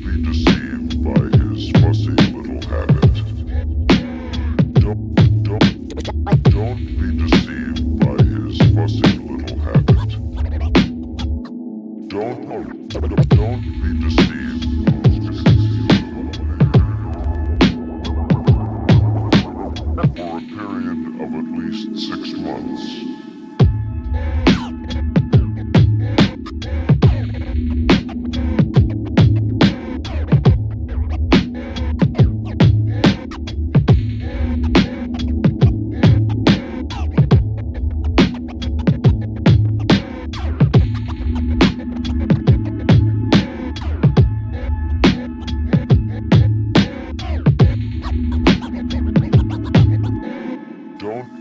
don't be deceived by his fussy little habit. Don't, don't, don't be deceived by his fussy little habit. Don't, don't be deceived. For a period of at least six months.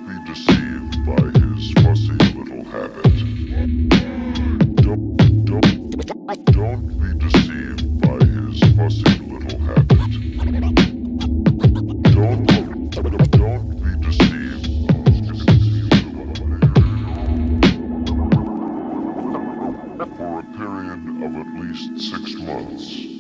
be deceived by his fussy little habit. Don't, don't, don't be deceived by his fussy little habit. Don't, don't, don't be deceived. For a period of at least six months.